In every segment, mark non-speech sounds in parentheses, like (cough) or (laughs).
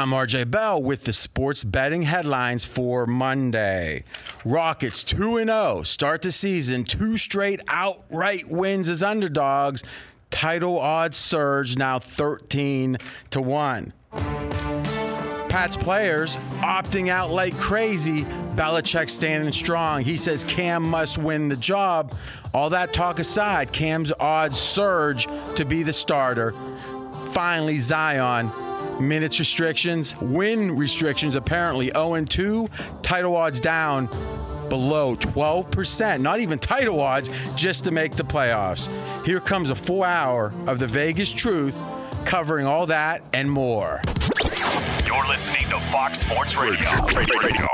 I'm RJ Bell with the sports betting headlines for Monday. Rockets 2 0 start the season, two straight outright wins as underdogs. Title odds surge now 13 to 1. Pat's players opting out like crazy. Belichick standing strong. He says Cam must win the job. All that talk aside, Cam's odds surge to be the starter. Finally, Zion. Minutes restrictions, win restrictions, apparently 0 2. Title odds down below 12%. Not even title odds, just to make the playoffs. Here comes a full hour of the Vegas truth covering all that and more. You're listening to Fox Sports Radio. Radio.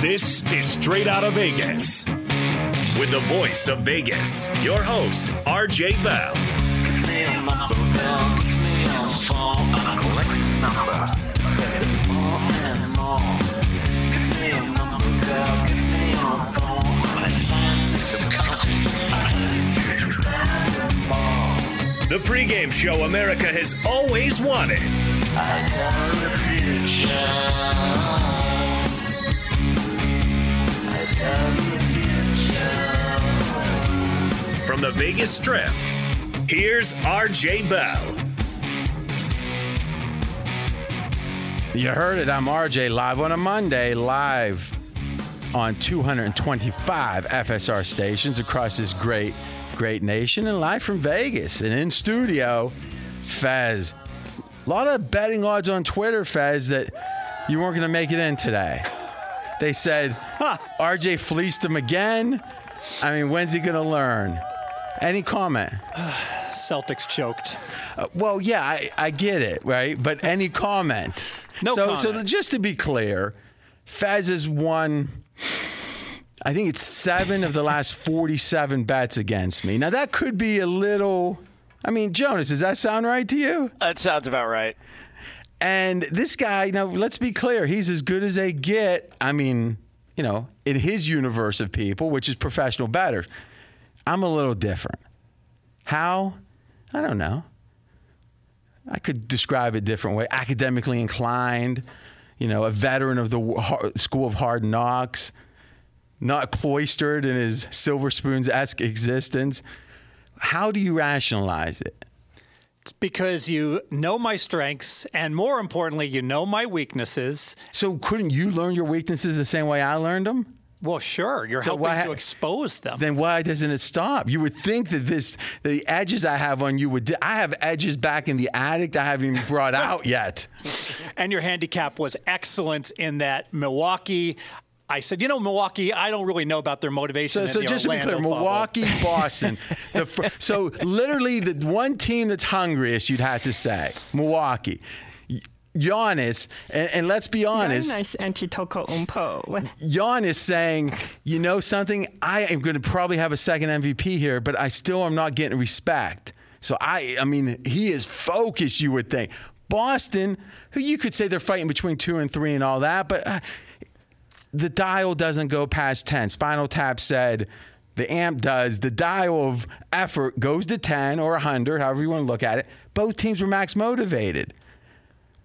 This is Straight Out of Vegas. With the voice of Vegas, your host, RJ Bell. The pregame show America has always wanted. From the Vegas Strip, here's RJ Bell. You heard it. I'm RJ live on a Monday, live on 225 FSR stations across this great, great nation, and live from Vegas. And in studio, Fez. A lot of betting odds on Twitter, Fez, that you weren't going to make it in today. They said RJ fleeced him again. I mean, when's he going to learn? Any comment? Celtics choked. Uh, well, yeah, I, I get it, right? But any (laughs) comment? No so, So just to be clear, Fez has won. I think it's seven of the last (laughs) 47 bets against me. Now that could be a little. I mean, Jonas, does that sound right to you? That sounds about right. And this guy, now let's be clear, he's as good as they get. I mean, you know, in his universe of people, which is professional batters. I'm a little different. How? I don't know. I could describe it different way. Academically inclined, you know, a veteran of the School of Hard Knocks, not cloistered in his silver spoons esque existence. How do you rationalize it? It's because you know my strengths, and more importantly, you know my weaknesses. So couldn't you learn your weaknesses the same way I learned them? Well, sure, you're So helping why- to expose them. Then why doesn't it stop? You would think that this the edges I have on you would. I have edges back in the attic I haven't even brought (laughs) out yet. and your handicap was excellent in that Milwaukee. I said, you know, Milwaukee. I don't really know about their motivation. So, in so the just to be clear, bubble. Milwaukee, (laughs) Boston. the fir- so literally the one team that's hungriest, you'd have to say, Milwaukee. Giannis, and, and let's be honest, nice Antetokounmpo. Giannis saying, you know something, I am going to probably have a second MVP here, but I still am not getting respect. So I, I mean, he is focused. You would think Boston, who you could say they're fighting between two and three and all that, but uh, the dial doesn't go past ten. Spinal Tap said. The amp does. The dial of effort goes to 10 or 100, however you want to look at it. Both teams were max motivated.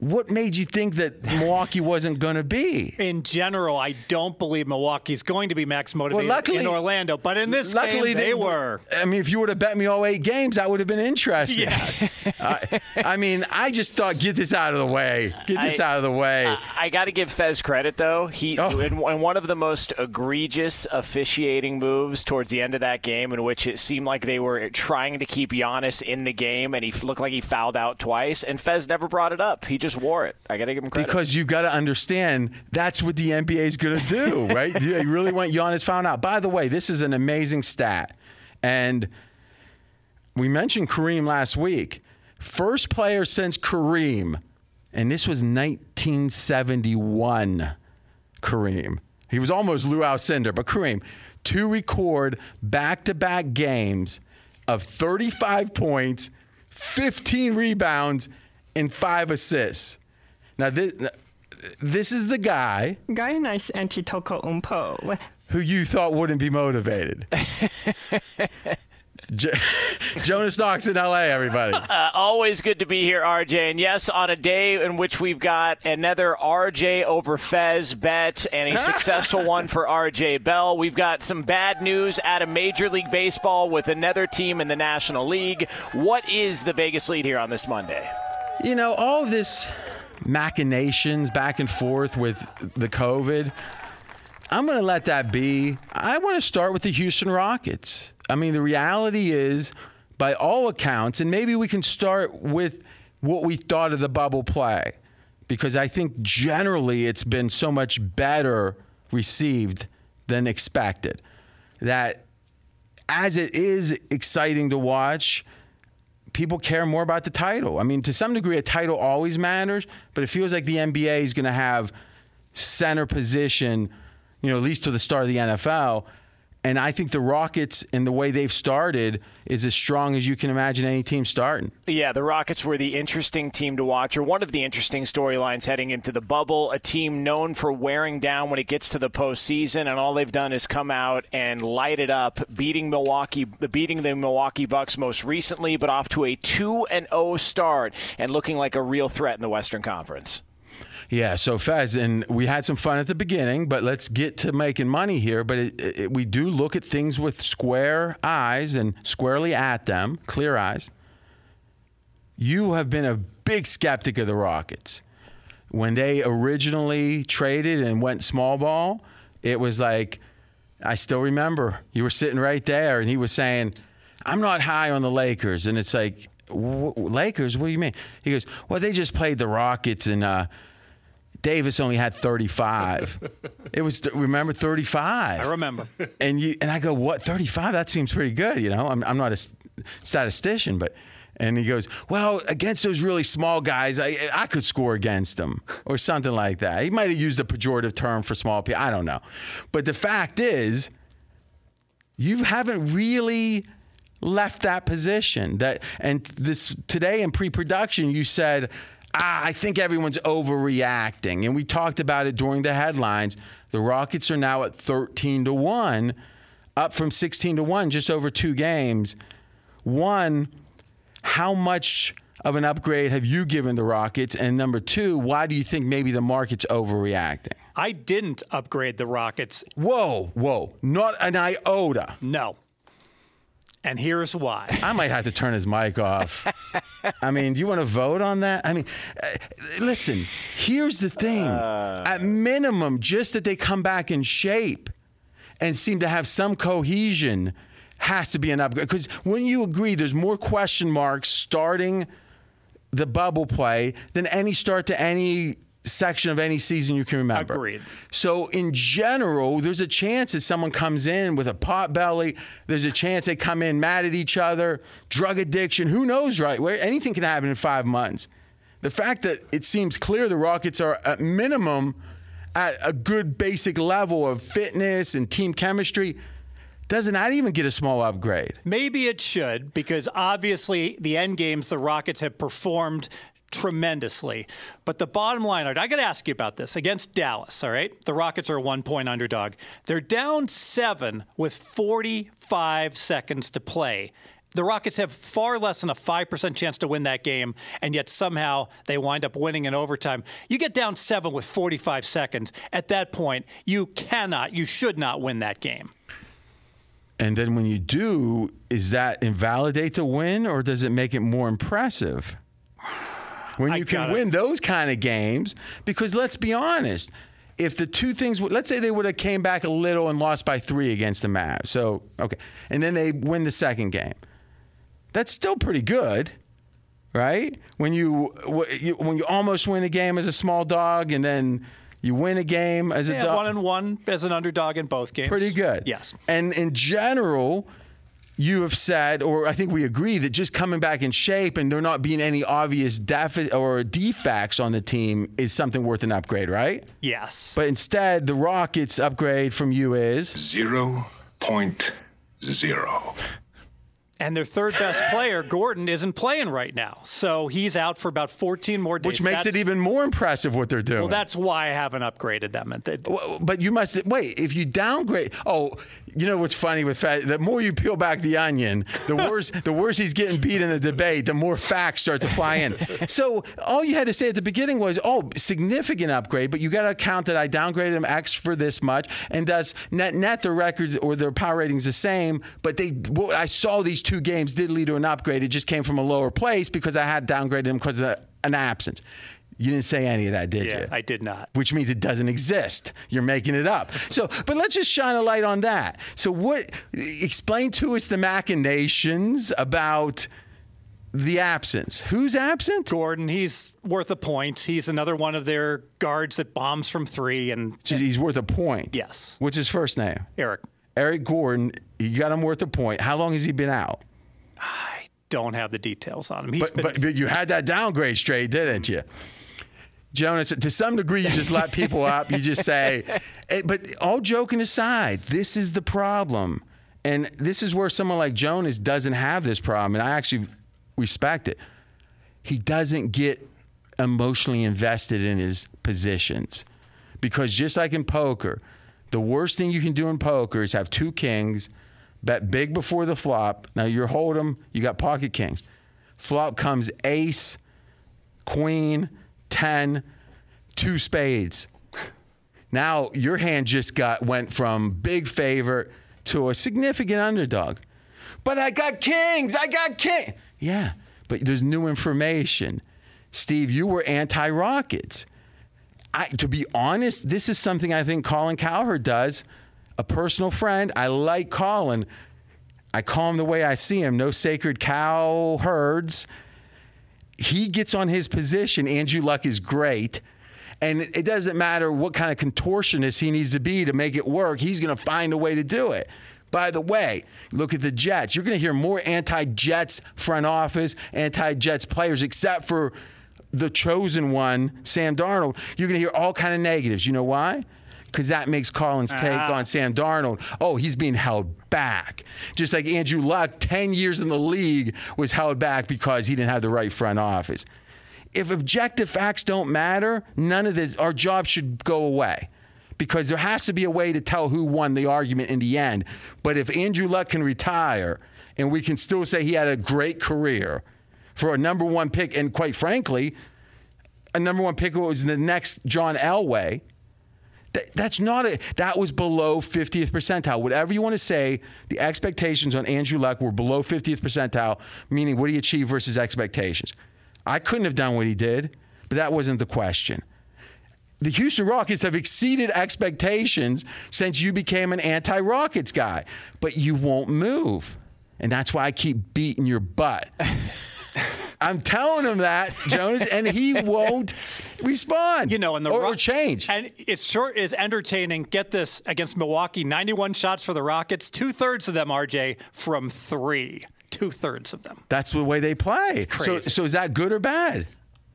What made you think that Milwaukee wasn't going to be? In general, I don't believe Milwaukee's going to be max motivated luckily- in Orlando, but in this Luckily, game, they, were. I mean, if you would have bet me all eight games, that would have been interesting. Yes. (laughs) I, I mean, I just thought, get this out of the way. Get this I- out of the way. I, I got to give Fez credit though. He Oh. in, in one of the most egregious officiating moves towards the end of that game, in which it seemed like they were trying to keep Giannis in the game, and he looked like he fouled out twice. And Fez never brought it up. He just wore it. I got to give him credit. because you got to understand that's what the NBA is going to do, (laughs) right? You really want Giannis found out. By the way, this is an amazing stat, and we mentioned Kareem last week. First player since Kareem, and this was 1971. Kareem. He was almost Lew Alcindor, but Kareem to record back-to-back games of 35 points, 15 rebounds, and five assists. Now this, this is the guy Very nice Antetokounmpo. who you thought wouldn't be motivated. (laughs) J- Jonas Knox in LA, everybody. Uh, always good to be here, RJ. And yes, on a day in which we've got another RJ over Fez bet and a successful one for RJ Bell, we've got some bad news out of Major League Baseball with another team in the National League. What is the Vegas lead here on this Monday? You know, all of this machinations back and forth with the COVID, I'm going to let that be. I want to start with the Houston Rockets. I mean, the reality is, by all accounts, and maybe we can start with what we thought of the bubble play, because I think generally it's been so much better received than expected. That as it is exciting to watch, people care more about the title. I mean, to some degree, a title always matters, but it feels like the NBA is going to have center position, you know, at least to the start of the NFL. And I think the Rockets, and the way they've started, is as strong as you can imagine any team starting. Yeah, the Rockets were the interesting team to watch, or one of the interesting storylines heading into the bubble. A team known for wearing down when it gets to the postseason, and all they've done is come out and light it up, beating Milwaukee, beating the Milwaukee Bucks most recently, but off to a two and zero start and looking like a real threat in the Western Conference. Yeah, so Fez, and we had some fun at the beginning, but let's get to making money here. But it, it, we do look at things with square eyes and squarely at them, clear eyes. You have been a big skeptic of the Rockets. When they originally traded and went small ball, it was like, I still remember you were sitting right there and he was saying, I'm not high on the Lakers. And it's like, Lakers? What do you mean? He goes, Well, they just played the Rockets and, uh, Davis only had 35. it was remember 35. I remember. And you and I go, what 35? That seems pretty good. You know, I'm, I'm not a statistician, but and he goes, well, against those really small guys, I I could score against them or something like that. He might have used a pejorative term for small people. I don't know, but the fact is, you haven't really left that position. That and this today in pre-production, you said ah, I think everyone's overreacting. And we talked about it during the headlines. The Rockets are now at 13 to 1, up from 16 to 1, just over two games. One, how much of an upgrade have you given the Rockets? And number two, why do you think maybe the market's overreacting? I didn't upgrade the Rockets. Whoa, whoa, not an iota. No. And here's why. (laughs) I might have to turn his mic off. I mean, do you want to vote on that? I mean, uh, listen, here's the thing. Uh, At minimum, just that they come back in shape and seem to have some cohesion has to be an upgrade. Because when you agree, there's more question marks starting the bubble play than any start to any section of any season you can remember. Agreed. So in general, there's a chance that someone comes in with a pot belly. There's a chance they come in mad at each other, drug addiction. Who knows, right? Where anything can happen in five months. The fact that it seems clear the Rockets are at minimum at a good basic level of fitness and team chemistry. Doesn't that even get a small upgrade? Maybe it should, because obviously the end games the Rockets have performed tremendously. But the bottom line, I got to ask you about this against Dallas. All right, the Rockets are a one-point underdog. They're down seven with 45 seconds to play. The Rockets have far less than a 5% chance to win that game, and yet somehow they wind up winning in overtime. You get down seven with 45 seconds. At that point, you cannot, you should not win that game. And then when you do, is that invalidate the win or does it make it more impressive? When you can win those kind of games. Because let's be honest, if the two things, let's say they would have came back a little and lost by three against the Mavs. So okay, and then they win the second game. That's still pretty good, right? When you when you almost win a game as a small dog and then you win a game as a dog. one and one as an underdog in both games. Pretty good. Yes. And in general, you have said, or I think we agree, that just coming back in shape and there not being any obvious defi- or defects on the team is something worth an upgrade, right? Yes. But instead, the Rockets' upgrade from you is zero point zero. And their third best (laughs) player, Gordon, isn't playing right now. So he's out for about 14 more days. Which makes That's- it even more impressive what they're doing. Well, that's why I haven't upgraded them. But you must wait. If you downgrade, oh, you know what's funny with Fez? The more you peel back the onion, the (laughs) worse the worse he's getting beat in the debate. The more facts start to fly in. (laughs) So all you had to say at the beginning was, "Oh, significant upgrade," but you got to account that I downgraded him X for this much, and thus net net their records or their power ratings the same. But they, what I saw these two games did lead to an upgrade. It just came from a lower place because I had downgraded him because of an absence. You didn't say any of that, did yeah, you? I did not. which means it doesn't exist. You're making it up. (laughs) So, but let's just shine a light on that. So, what? Explain to us the machinations about the absence. Who's absent? Gordon, he's worth a point. He's another one of their guards that bombs from three. And He's worth a point. Yes. What's his first name? Eric, Eric Gordon. You got him worth a point. How long has he been out? I don't have the details on him. But, been, but, but you had that downgrade straight, didn't you? Jonas, to some degree, you just let people up. You just say, (laughs) but all joking aside, this is the problem. And this is where someone like Jonas doesn't have this problem. And I actually respect it. He doesn't get emotionally invested in his positions. Because just like in poker, the worst thing you can do in poker is have two kings, bet big before the flop. Now you're hold'em, you got pocket kings. Flop comes ace, queen, 10, two spades. Now your hand just got went from big favorite to a significant underdog. But I got kings. I got king. Yeah, but there's new information. Steve, you were anti-Rockets. I, to be honest, this is something I think Colin Cowherd does. A personal friend. I like Colin. I call him the way I see him. No sacred cow herds. He gets on his position. Andrew Luck is great. And it doesn't matter what kind of contortionist he needs to be to make it work. He's going to find a way to do it. By the way, look at the Jets. You're going to hear more anti Jets front office, anti Jets players, except for the chosen one, Sam Darnold. You're going to hear all kind of negatives. You know why? Because that makes Colin's take Ah. on Sam Darnold. Oh, he's being held back. Just like Andrew Luck, 10 years in the league, was held back because he didn't have the right front office. If objective facts don't matter, none of this, our job should go away because there has to be a way to tell who won the argument in the end. But if Andrew Luck can retire and we can still say he had a great career for a number one pick, and quite frankly, a number one pick was the next John Elway. That, that's not a that was below 50th percentile. Whatever you want to say, the expectations on Andrew Luck were below 50th percentile, meaning what he achieved versus expectations. I couldn't have done what he did, but that wasn't the question. The Houston Rockets have exceeded expectations since you became an anti-Rockets guy, but you won't move. And that's why I keep beating your butt. (laughs) I'm telling him that, Jonas, and he (laughs) won't respond. you know, and the or, Ro- or change. And it sure is entertaining. Get this against Milwaukee 91 shots for the Rockets, two thirds of them, RJ, from three. Two thirds of them. That's the way they play. So, so is that good or bad?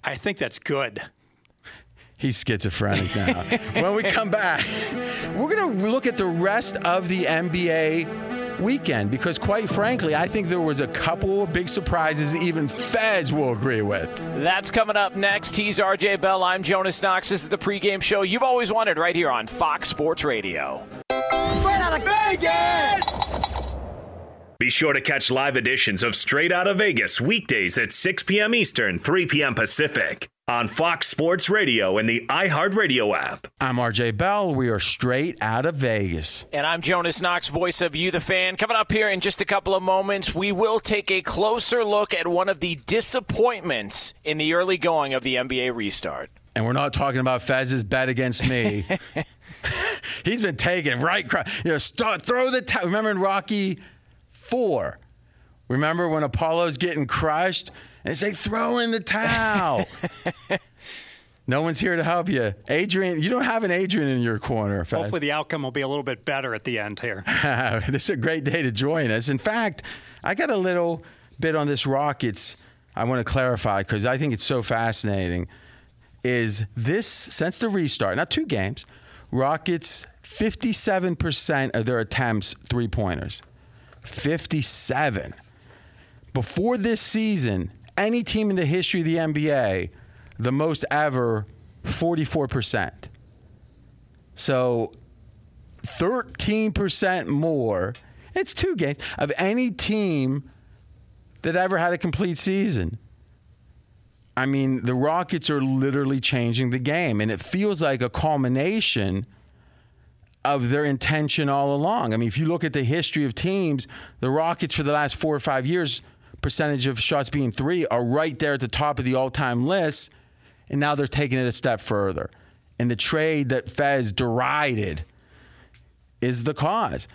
I think that's good. He's schizophrenic now. (laughs) when we come back, we're going to look at the rest of the NBA weekend because, quite frankly, I think there was a couple of big surprises even Fez will agree with. That's coming up next. He's RJ Bell. I'm Jonas Knox. This is the pregame show you've always wanted right here on Fox Sports Radio. Straight out of Vegas! Be sure to catch live editions of Straight Out of Vegas weekdays at 6 p.m. Eastern, 3 p.m. Pacific on Fox Sports Radio and the iHeartRadio app. I'm RJ Bell. We are straight out of Vegas. And I'm Jonas Knox, voice of You, the fan. Coming up here in just a couple of moments, we will take a closer look at one of the disappointments in the early going of the NBA restart. And we're not talking about Fez's bet against me. (laughs) He's been taking right, cro- you know, start, throw the towel. Remember in Rocky Four? Remember when Apollo's getting crushed and they say, throw in the towel. (laughs) no one's here to help you. Adrian, you don't have an Adrian in your corner. Hopefully, the outcome will be a little bit better at the end here. (laughs) this is a great day to join us. In fact, I got a little bit on this Rockets I want to clarify because I think it's so fascinating. Is this, since the restart, not two games, Rockets 57% of their attempts three pointers. 57. Before this season, any team in the history of the NBA, the most ever, 44%. So 13% more. It's two games of any team that ever had a complete season. I mean, the Rockets are literally changing the game, and it feels like a culmination of their intention all along. I mean, if you look at the history of teams, the Rockets for the last four or five years, percentage of shots being three, are right there at the top of the all time list, and now they're taking it a step further. And the trade that Fez derided is the cause.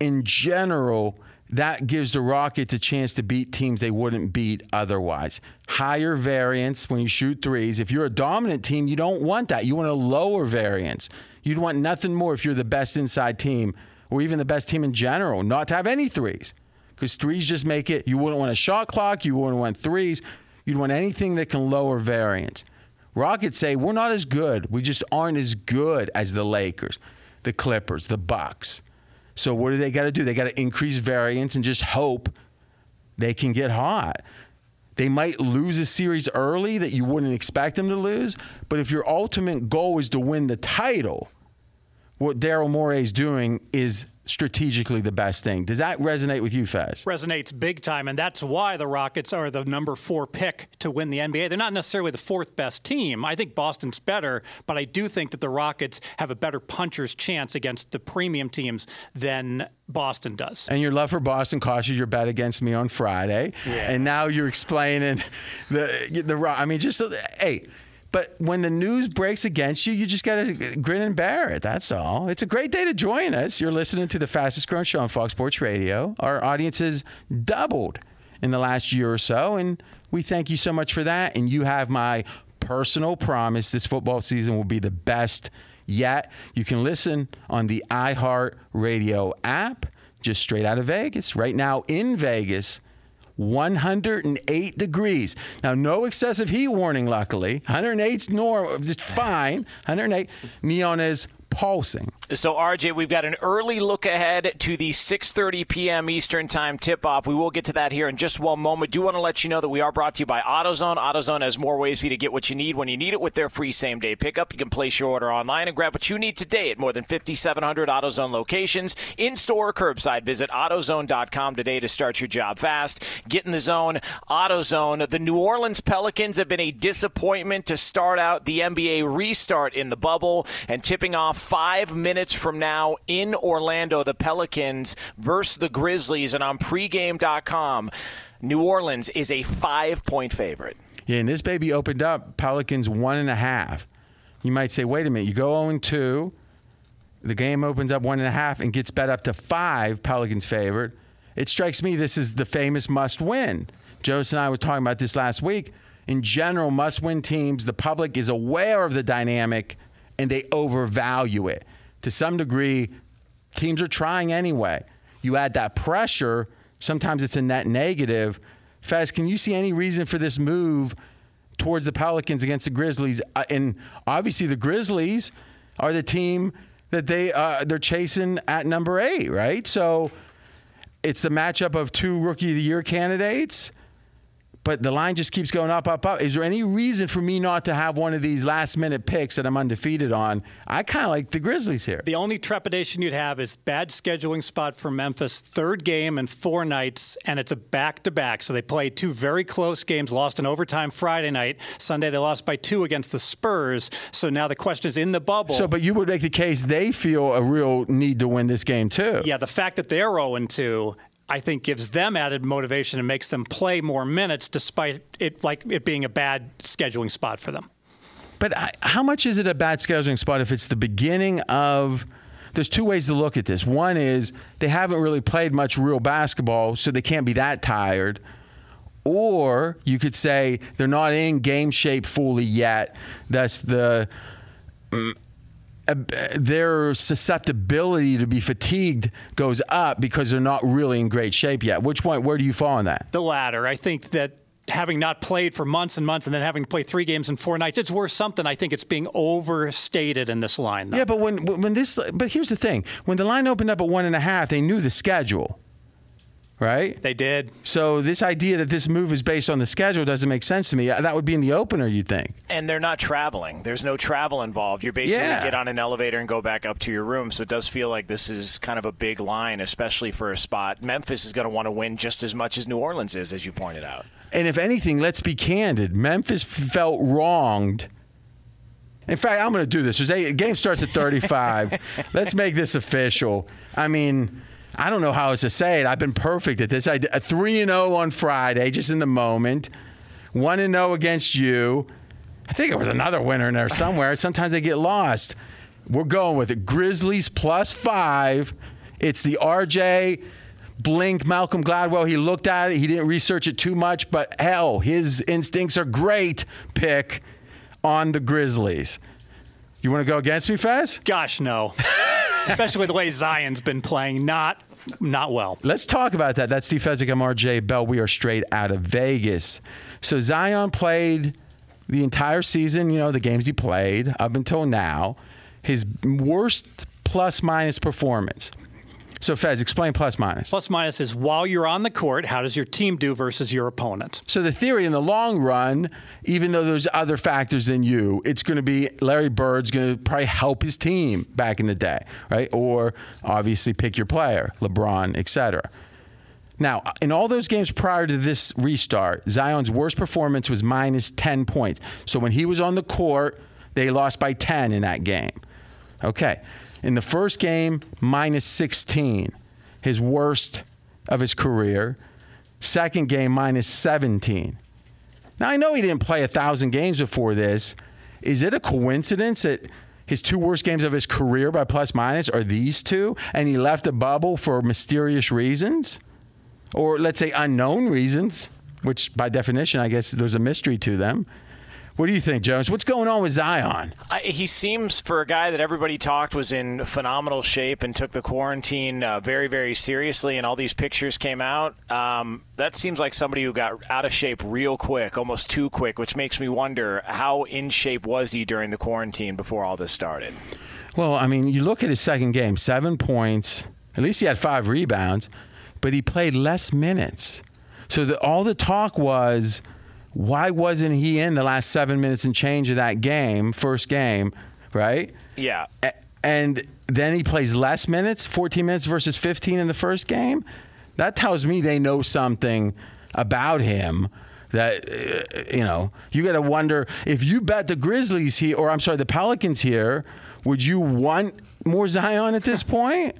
In general, that gives the Rockets a chance to beat teams they wouldn't beat otherwise. Higher variance when you shoot threes. If you're a dominant team, you don't want that. You want a lower variance. You'd want nothing more if you're the best inside team or even the best team in general, not to have any threes. Because threes just make it, you wouldn't want a shot clock, you wouldn't want threes. You'd want anything that can lower variance. Rockets say we're not as good. We just aren't as good as the Lakers, the Clippers, the Bucks. So what do they got to do? They got to increase variance and just hope they can get hot. They might lose a series early that you wouldn't expect them to lose, but if your ultimate goal is to win the title, what Daryl Morey is doing is strategically the best thing. Does that resonate with you, Fez? Resonates big time, and that's why the Rockets are the number four pick to win the NBA. They're not necessarily the fourth best team. I think Boston's better, but I do think that the Rockets have a better puncher's chance against the premium teams than Boston does. And your love for Boston cost you your bet against me on Friday, Yeah. and now you're explaining the the. I mean, just hey. But when the news breaks against you, you just got to grin and bear it. That's all. It's a great day to join us. You're listening to the fastest growing show on Fox Sports Radio. Our audience has doubled in the last year or so, and we thank you so much for that. And you have my personal promise this football season will be the best yet. You can listen on the iHeart Radio app, just straight out of Vegas. Right now in Vegas, 108 degrees. Now, no excessive heat warning, luckily. 108's normal, just fine. 108. Neon is pulsing. So, RJ, we've got an early look ahead to the 6:30 p.m. Eastern Time tip-off. We will get to that here in just one moment. Do want to let you know that we are brought to you by AutoZone. AutoZone has more ways for you to get what you need when you need it with their free same-day pickup. You can place your order online and grab what you need today at more than 5,700 AutoZone locations, in-store, or curbside. Visit AutoZone.com today to start your job fast. Get in the zone. AutoZone. The New Orleans Pelicans have been a disappointment to start out the NBA restart in the bubble and tipping off five minutes from now in Orlando, the Pelicans versus the Grizzlies. And on pregame.com, New Orleans is a five point favorite. Yeah, and this baby opened up Pelicans one and a half. You might say, wait a minute, you go 0 2, the game opens up one and a half and gets bet up to five, Pelicans favored. It strikes me this is the famous must win. Jonas and I were talking about this last week. In general, must win teams, the public is aware of the dynamic and they overvalue it. To some degree, teams are trying anyway. You add that pressure, sometimes it's a net negative. Fez, can you see any reason for this move towards the Pelicans against the Grizzlies? Uh, and obviously, the Grizzlies are the team that they uh, they're chasing at number eight, right? So it's the matchup of two Rookie of the Year candidates. But the line just keeps going up, up, up. Is there any reason for me not to have one of these last minute picks that I'm undefeated on? I kind of like the Grizzlies here. The only trepidation you'd have is bad scheduling spot for Memphis, third game in four nights, and it's a back to back. So they played two very close games, lost in overtime Friday night. Sunday they lost by two against the Spurs. So now the question is in the bubble. So, but you would make the case they feel a real need to win this game too. yeah, the fact that they're 0 2. I think gives them added motivation and makes them play more minutes despite it like it being a bad scheduling spot for them. But how much is it a bad scheduling spot if it's the beginning of? There's two ways to look at this. One is they haven't really played much real basketball, so they can't be that tired. Or you could say they're not in game shape fully yet. That's the mm, Uh, their susceptibility to be fatigued goes up because they're not really in great shape yet. Which one? Where do you fall on that? The latter. I think that having not played for months and months and then having to play three games in four nights, it's worth something. I think it's being overstated in this line. Though. Yeah, but when when this, but here's the thing: when the line opened up at one and a half, they knew the schedule. Right? They did. So this idea that this move is based on the schedule doesn't make sense to me. That would be in the opener, you'd think? And they're not traveling. There's no travel involved. You're basically Yeah. get on an elevator and go back up to your room. So it does feel like this is kind of a big line, especially for a spot. Memphis is going to want to win just as much as New Orleans is, as you pointed out. And if anything, let's be candid. Memphis felt wronged. In fact, I'm going to do this. There's game starts at 35. (laughs) let's make this official. I mean, I don't know how else to say it. I've been perfect at this. I three and zero on Friday, just in the moment. One and zero against you. I think it was another winner in there somewhere. Sometimes they get lost. We're going with it. Grizzlies plus five. It's the RJ Blink Malcolm Gladwell. He looked at it. He didn't research it too much, but hell, his instincts are great. Pick on the Grizzlies. You want to go against me, Fez? Gosh, no. (laughs) Especially with the way Zion's been playing, not not well. Let's talk about that. That's Steve Fezzik. I'm RJ Bell. We are straight out of Vegas. So Zion played the entire season, you know, the games he played up until now. His worst plus minus performance. So Fez, explain plus minus. Plus minus is while you're on the court, how does your team do versus your opponent? So the theory in the long run, even though there's other factors than you, it's going to be Larry Bird's going to probably help his team back in the day, right? Or obviously pick your player, LeBron, etc. Now, in all those games prior to this restart, Zion's worst performance was minus 10 points. So when he was on the court, they lost by 10 in that game. Okay. In the first game, minus 16, his worst of his career. Second game, minus 17. Now, I know he didn't play a thousand games before this. Is it a coincidence that his two worst games of his career by plus minus are these two, and he left the bubble for mysterious reasons? Or let's say unknown reasons, which by definition, I guess there's a mystery to them. What do you think, Jones? What's going on with Zion? I, he seems, for a guy that everybody talked was in phenomenal shape and took the quarantine uh, very, very seriously, and all these pictures came out. Um, that seems like somebody who got out of shape real quick, almost too quick, which makes me wonder how in shape was he during the quarantine before all this started? Well, I mean, you look at his second game, seven points. At least he had five rebounds, but he played less minutes. So the, all the talk was, why wasn't he in the last seven minutes and change of that game, first game, right? Yeah. A- And then he plays less minutes, 14 minutes versus 15 in the first game. That tells me they know something about him that uh, you know you got to wonder if you bet the Grizzlies here or I'm sorry the Pelicans here would you want more Zion at this (laughs) point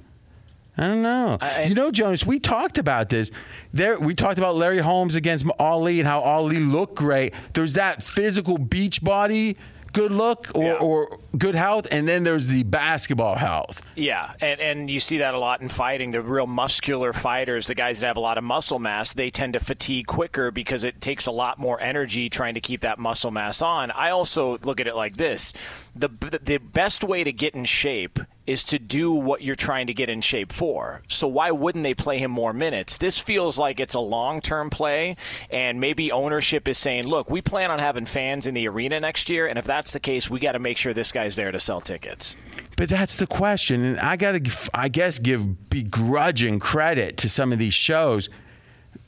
I don't know. I- you know, Jonas, we talked about this. There, we talked about Larry Holmes against Ali and how Ali looked great. There's that physical beach body, good look or, Yeah. or good health, and then there's the basketball health. Yeah, and, and you see that a lot in fighting. The real muscular fighters, the guys that have a lot of muscle mass, they tend to fatigue quicker because it takes a lot more energy trying to keep that muscle mass on. I also look at it like this: the the best way to get in shape is to do what you're trying to get in shape for. So why wouldn't they play him more minutes? This feels like it's a long-term play and maybe ownership is saying, "Look, we plan on having fans in the arena next year and if that's the case, we got to make sure this guy's there to sell tickets." But that's the question, and I got to, I guess, give begrudging credit to some of these shows.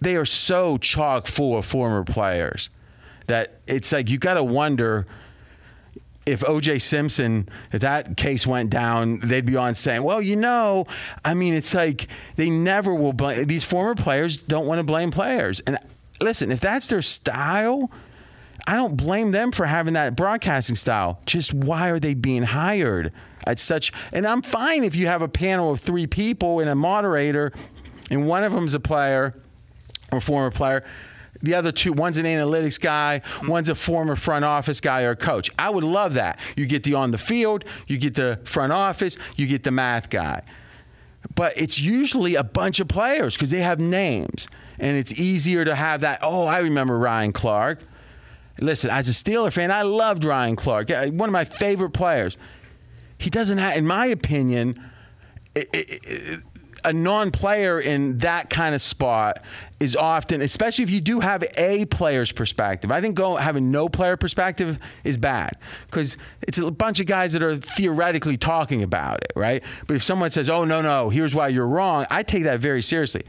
They are so chock full of former players that it's like you got to wonder if OJ Simpson, if that case went down, they'd be on saying, well, you know, I mean, it's like they never will blame these former players don't want to blame players. And listen, if that's their style, I don't blame them for having that broadcasting style. Just why are they being hired at such? And I'm fine if you have a panel of three people and a moderator, and one of them's a player or former player. The other two, one's an analytics guy, one's a former front office guy or coach. I would love that. You get the on the field, you get the front office, you get the math guy. But it's usually a bunch of players because they have names. And it's easier to have that. Oh, I remember Ryan Clark. Listen, as a Steeler fan, I loved Ryan Clark. Uh, one of my favorite players. He doesn't have, in my opinion, i- i- i- a non-player in that kind of spot is often, especially if you do have a player's perspective. I think having no player perspective is bad because it's a bunch of guys that are theoretically talking about it, right? But if someone says, "Oh no, no, here's why you're wrong," I take that very seriously.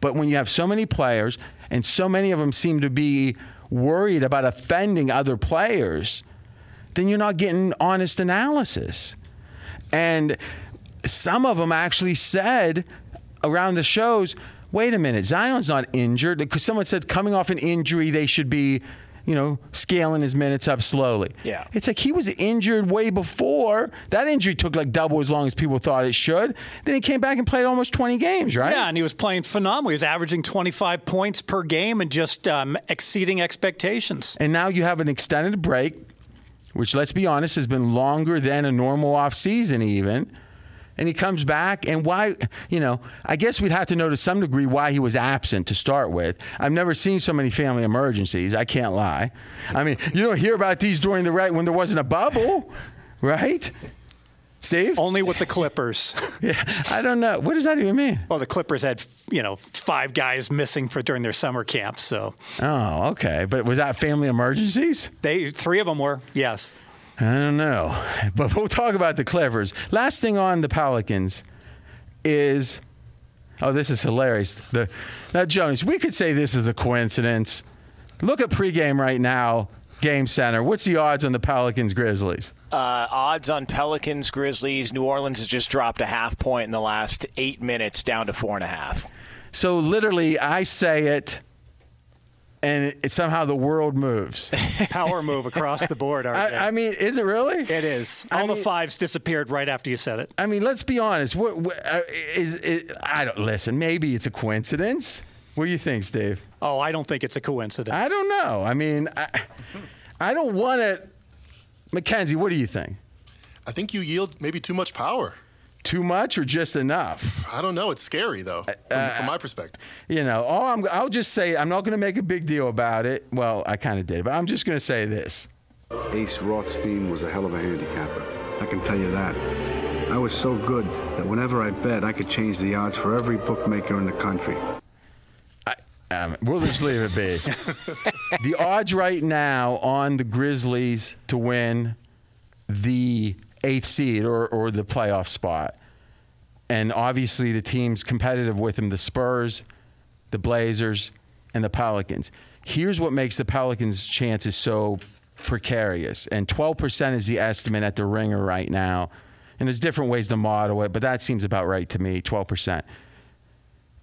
But when you have so many players and so many of them seem to be worried about offending other players, then you're not getting honest analysis. And some of them actually said around the shows, wait a minute, Zion's not injured. Because someone said coming off an injury, they should be, you know, scaling his minutes up slowly. Yeah. It's like he was injured way before. That injury took like double as long as people thought it should. Then he came back and played almost 20 games, right? Yeah, and he was playing phenomenal. He was averaging 25 points per game and just um, exceeding expectations. And now you have an extended break, which, let's be honest, has been longer than a normal offseason, even. And he comes back, and why, you know, I guess we'd have to know to some degree why he was absent to start with. I've never seen so many family emergencies. I can't lie. I mean, you don't hear about these during the right when there wasn't a bubble, right? Steve? Only with the Clippers. (laughs) Yeah, I don't know. What does that even mean? well, the Clippers had, you know, five guys missing for during their summer camp. So Oh, okay. But was that family emergencies? they, three of them were, yes. I don't know. (laughs) But we'll talk about the Clevers. Last thing on the Pelicans is oh, this is hilarious. The now Jonas, we could say this is a coincidence. Look at pregame right now, game center. What's the odds on the Pelicans Grizzlies? Uh, odds on Pelicans, Grizzlies. New Orleans has just dropped a half point in the last eight minutes, down to four and a half. So literally I say it and it, it somehow the world moves. (laughs) Power move across the board. RJ. I, I mean, is it really? it is. I All the mean- fives disappeared right after you said it. I mean, let's be honest. What, what uh, is, is I don't listen. Maybe it's a coincidence. What do you think, Steve? Oh, I don't think it's a coincidence. I don't know. I mean, I, I don't want to. Mackenzie, what do you think? I think you yield maybe too much power. Too much or just enough? I don't know. It's scary though, from, from my perspective. You know, all I'm, I'll just say I'm not going to make a big deal about it. Well, I kind of did, but I'm just going to say this. Ace Rothstein was a hell of a handicapper. I can tell you that. I was so good that whenever I bet, I could change the odds for every bookmaker in the country. Um, we'll just leave it be. (laughs) the odds right now on the Grizzlies to win the eighth seed or, or the playoff spot, and obviously the teams competitive with them, the Spurs, the Blazers, and the Pelicans. Here's what makes the Pelicans' chances so precarious, and 12% is the estimate at the ringer right now. And there's different ways to model it, but that seems about right to me, 12%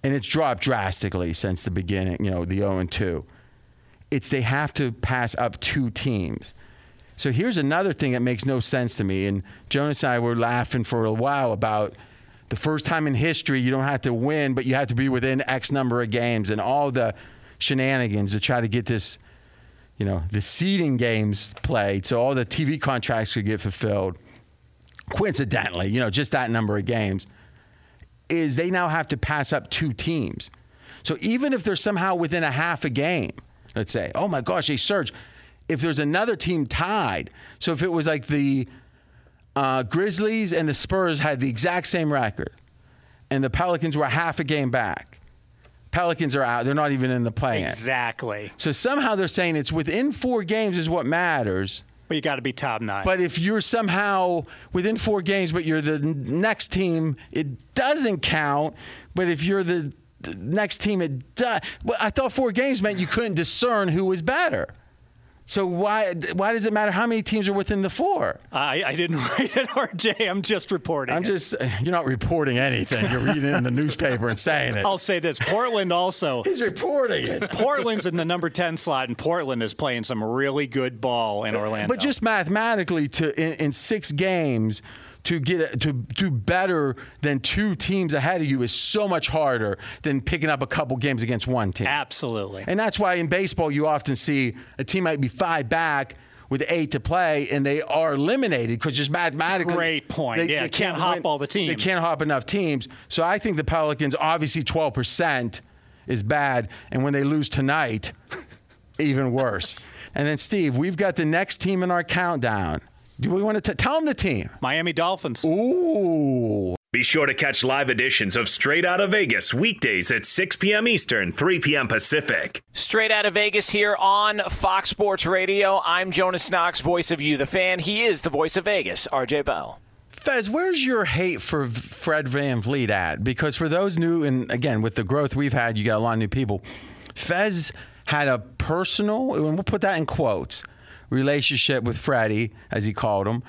and it's dropped drastically since the beginning, you know, the 0 and 2. It's they have to pass up two teams. So here's another thing that makes no sense to me. And Jonas and I were laughing for a while about the first time in history you don't have to win, but you have to be within X number of games and all the shenanigans to try to get this, you know, the seeding games played so all the TV contracts could get fulfilled. Coincidentally, you know, just that number of games is they now have to pass up two teams. So even if they're somehow within a half a game, let's say, oh my gosh, they surge. If there's another team tied, so if it was like the uh, Grizzlies and the Spurs had the exact same record, and the Pelicans were half a game back, Pelicans are out. They're not even in the play. Exactly. So somehow they're saying it's within four games is what matters. But you got to be top nine. But if you're somehow within four games, but you're the next team, it doesn't count. But if you're the, the next team, it does. Well, I thought four games meant you couldn't discern who was better. So why why does it matter how many teams are within the four? I, I didn't (laughs) write it, RJ. I'm just reporting. I'm it. just you're not reporting anything. You're reading it in the newspaper and saying it. I'll say this: Portland also. (laughs) He's reporting it. Portland's in the number ten slot, and Portland is playing some really good ball in Orlando. But just mathematically, to in, in six games, to get to do better than two teams ahead of you is so much harder than picking up a couple games against one team. absolutely. And that's why in baseball you often see a team might be five back with eight to play, and they are eliminated because just mathematically. great point. Yeah, they can't hop all the teams. They can't hop enough teams. So I think the Pelicans, obviously, twelve percent is bad, and when they lose tonight, even worse. (laughs) And then Steve, we've got the next team in our countdown. Do we want to t- tell them the team? Miami Dolphins. Ooh. Be sure to catch live editions of Straight Out of Vegas weekdays at 6 p.m. Eastern, 3 p.m. Pacific. Straight out of Vegas here on Fox Sports Radio. I'm Jonas Knox, voice of you, the fan. He is the voice of Vegas, RJ Bell. Fez, where's your hate for Fred VanVleet at? Because for those new, and again, with the growth we've had, you got a lot of new people. Fez had a personal, and we'll put that in quotes, relationship with Freddie, as he called him.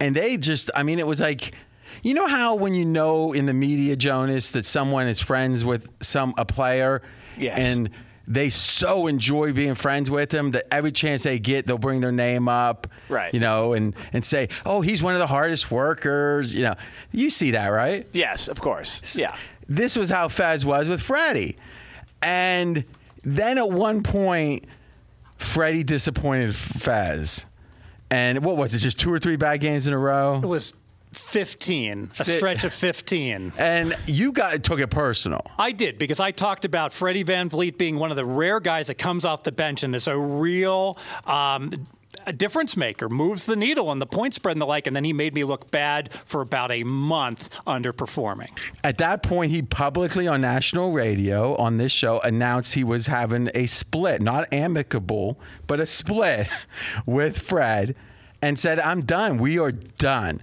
And they just, I mean, it was like, you know how when you know in the media, Jonas, that someone is friends with some a player, Yes. and they so enjoy being friends with him that every chance they get, they'll bring their name up, Right. You know, and and say, "Oh, he's one of the hardest workers." You know, you see that, right? Yes, of course. Yeah. This was how Fez was with Freddie, and then at one point, Freddie disappointed Fez, and what was it? Just two or three bad games in a row. It was 15, a stretch of 15. And you got took it personal. I did because I talked about Freddie VanVleet being one of the rare guys that comes off the bench and is a real um, a difference maker, moves the needle on the point spread and the like. And then he made me look bad for about a month underperforming. At that point, he publicly on national radio on this show announced he was having a split, not amicable, but a split (laughs) with Fred, and said, I'm done. We are done.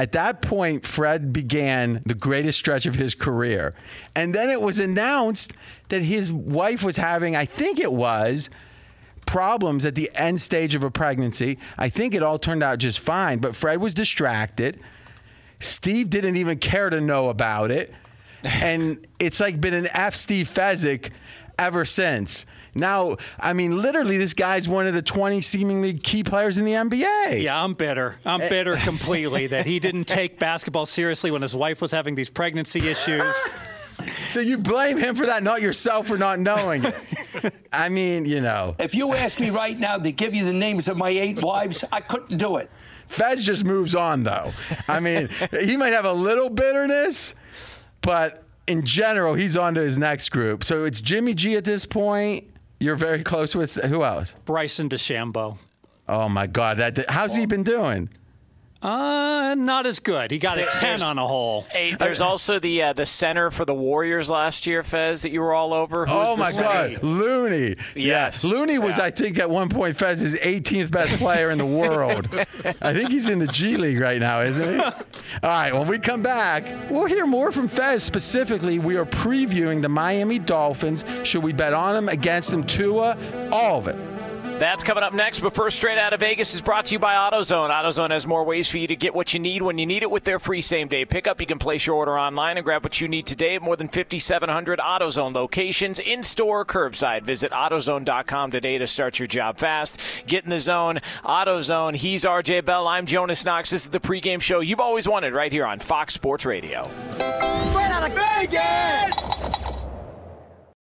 At that point, Fred began the greatest stretch of his career. And then it was announced that his wife was having, I think it was, problems at the end stage of a pregnancy. I think it all turned out just fine, but Fred was distracted. Steve didn't even care to know about it. (laughs) And it's like been an F Steve Fezzik ever since. Now, I mean, literally, this guy's one of the 20 seemingly key players in the NBA. Yeah, I'm bitter. I'm bitter (laughs) completely that he didn't take basketball seriously when his wife was having these pregnancy issues. (laughs) So you blame him for that, not yourself for not knowing it. I mean, you know, If you ask me right now to give you the names of my eight wives, I couldn't do it. Fez just moves on, though. I mean, (laughs) he might have a little bitterness, but in general, he's on to his next group. So it's Jimmy G at this point. You're very close with who else? Bryson DeChambeau. Oh my God! That how's he been doing? Uh, not as good. He got a 10 on a hole. Hey, there's also the uh, the center for the Warriors last year, Fez, that you were all over. Who Oh my center? God, Looney! Yes. Looney was, Yeah. I think, at one point Fez's 18th best player in the world. (laughs) I think he's in the G League right now, isn't he? All right, when we come back, we'll hear more from Fez. Specifically, we are previewing the Miami Dolphins. Should we bet on them, against them, Tua? All of it. That's coming up next, but first, straight out of Vegas is brought to you by AutoZone. AutoZone has more ways for you to get what you need when you need it with their free same day pickup. You can place your order online and grab what you need today at more than 5,700 AutoZone locations, in store, curbside. Visit AutoZone.com today to start your job fast. Get in the zone. AutoZone. He's RJ Bell. I'm Jonas Knox. This is the pregame show you've always wanted right here on Fox Sports Radio.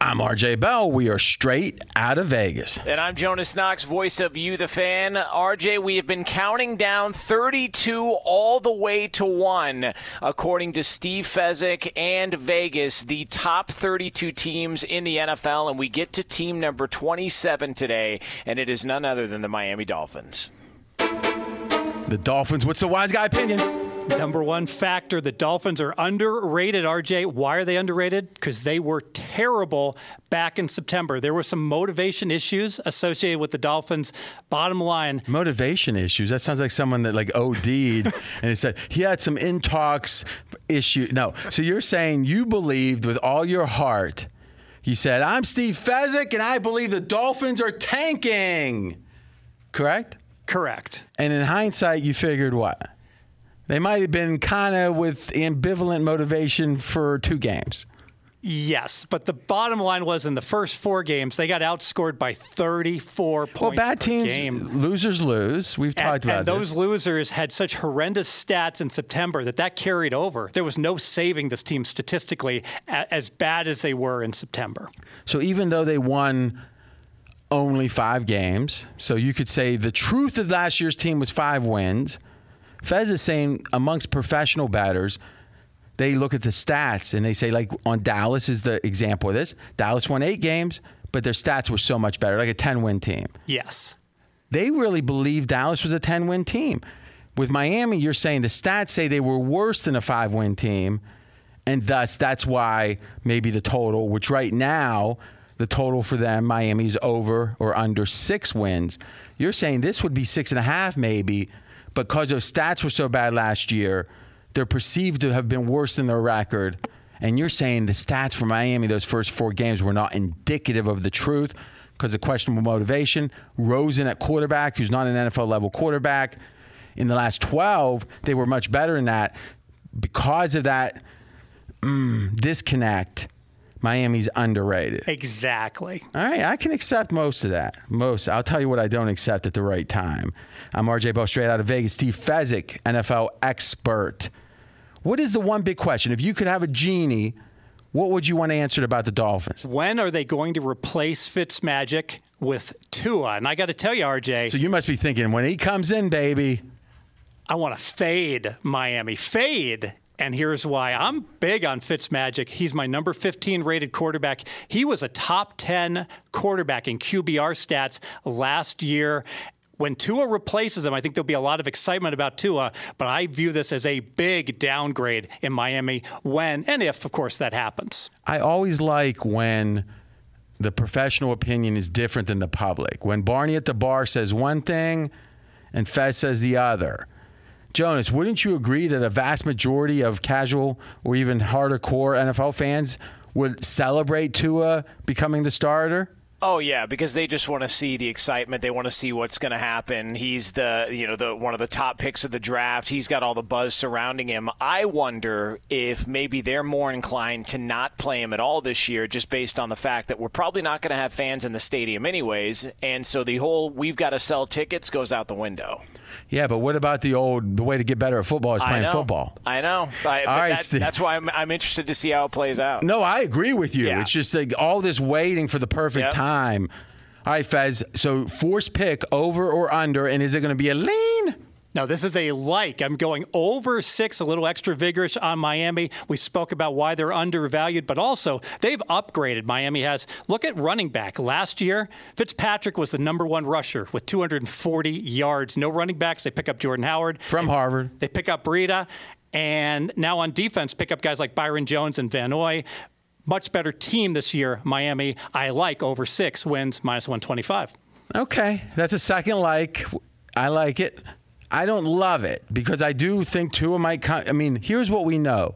I'm RJ Bell. We are straight out of Vegas. And I'm Jonas Knox, voice of You, the fan. RJ, we have been counting down 32 all the way to one, according to Steve Fezzik and Vegas, the top 32 teams in the NFL. And we get to team number 27 today, and it is none other than the Miami Dolphins. The Dolphins. What's the wise guy opinion? Number one factor the Dolphins are underrated, RJ. Why are they underrated? Because they were terrible back in September. There were some motivation issues associated with the Dolphins. Bottom line, Motivation issues. That sounds like someone that like OD'd (laughs) and he said he had some intox issue. No. So you're saying you believed with all your heart. You said, I'm Steve Fezzik and I believe the Dolphins are tanking. Correct? correct. And in hindsight, you figured what? They might have been kind of with ambivalent motivation for two games. Yes, but the bottom line was in the first four games, they got outscored by 34 points Well, bad teams, game. losers lose. We've And, talked about and those this. losers had such horrendous stats in September that that carried over. There was no saving this team statistically as bad as they were in September. So even though they won only five games, so you could say the truth of last year's team was five wins. Fez is saying amongst professional batters, they look at the stats and they say, like on Dallas is the example of this. Dallas won eight games, but their stats were so much better, like a 10 win team. Yes. They really believe Dallas was a 10 win team. With Miami, you're saying the stats say they were worse than a five win team. And thus, that's why maybe the total, which right now, the total for them, Miami's over or under six wins. You're saying this would be six and a half, maybe, because those stats were so bad last year, they're perceived to have been worse than their record. And you're saying the stats for Miami, those first four games, were not indicative of the truth because of questionable motivation. Rosen at quarterback, who's not an NFL level quarterback. In the last 12, they were much better than that. Because of that mm, disconnect, Miami's underrated. Exactly. All right, I can accept most of that. Most. I'll tell you what I don't accept at the right time. I'm RJ Bell, straight out of Vegas. Steve Fezzik, NFL expert. What is the one big question? If you could have a genie, what would you want answered about the Dolphins? When are they going to replace Fitzmagic with Tua? And I got to tell you, RJ. So you must be thinking when he comes in, baby. I want to fade Miami. Fade. And here's why. I'm big on Fitzmagic. He's my number 15 rated quarterback. He was a top 10 quarterback in QBR stats last year. When Tua replaces him, I think there'll be a lot of excitement about Tua, but I view this as a big downgrade in Miami when and if, of course, that happens. I always like when the professional opinion is different than the public. When Barney at the bar says one thing and Fez says the other. Jonas, wouldn't you agree that a vast majority of casual or even hardcore NFL fans would celebrate Tua becoming the starter? Oh yeah, because they just want to see the excitement. They want to see what's going to happen. He's the you know the one of the top picks of the draft. He's got all the buzz surrounding him. I wonder if maybe they're more inclined to not play him at all this year, just based on the fact that we're probably not going to have fans in the stadium anyways, and so the whole we've got to sell tickets goes out the window. Yeah, but what about the old the way to get better at football is playing I football? I know. I, All right, that, Steve. that's why I'm, I'm interested to see how it plays out. No, I agree with you. Yeah. It's just like all this waiting for the perfect Yep. time. All right, Fez. So force pick over or under, and is it going to be a lean? No, this is a like. I'm going over six, a little extra vigorous on Miami. We spoke about why they're undervalued, but also they've upgraded. Miami has. Look at running back. Last year, Fitzpatrick was the number one rusher with 240 yards. No running backs. They pick up Jordan Howard. From Harvard. They pick up Breida. And now on defense, pick up guys like Byron Jones and Van Noy. Much better team this year, Miami. I like over six wins, minus 125. Okay, that's a second like. I like it. I don't love it because I do think Tua might come. I mean, here's what we know.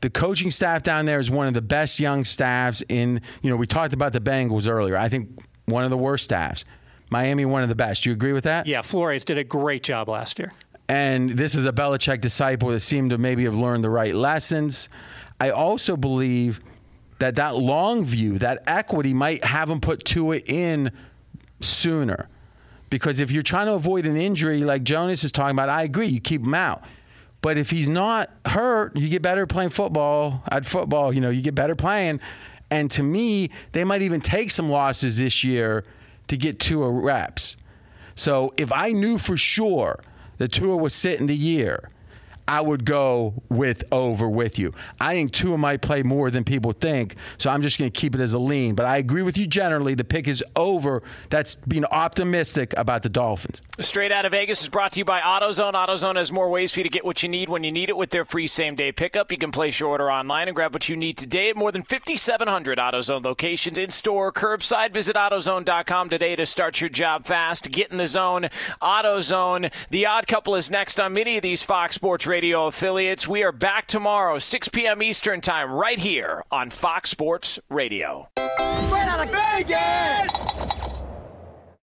The coaching staff down there is one of the best young staffs in, you know, we talked about the Bengals earlier. I think one of the worst staffs. Miami, one of the best. Do you agree with that? Yeah, Flores did a great job last year. And this is a Belichick disciple that seemed to maybe have learned the right lessons. I also believe that that long view, that equity might have him put Tua in sooner. Because if you're trying to avoid an injury like Jonas is talking about, I agree, you keep him out. But if he's not hurt, you get better playing football. At football, you know, you get better playing. And to me, they might even take some losses this year to get Tua reps. So if I knew for sure that Tua was sitting the year, I would go with over with you. I think Tua might play more than people think, so I'm just going to keep it as a lean. But I agree with you generally. The pick is over. That's being optimistic about the Dolphins. Straight out of Vegas is brought to you by AutoZone. AutoZone has more ways for you to get what you need when you need it with their free same day pickup. You can place your order online and grab what you need today at more than 5,700 AutoZone locations in store, curbside. Visit AutoZone.com today to start your job fast. Get in the zone. AutoZone. The odd couple is next on many of these Fox Sports Radio affiliates. We are back tomorrow, 6 p.m. Eastern Time, right here on Fox Sports Radio. Straight out of Vegas!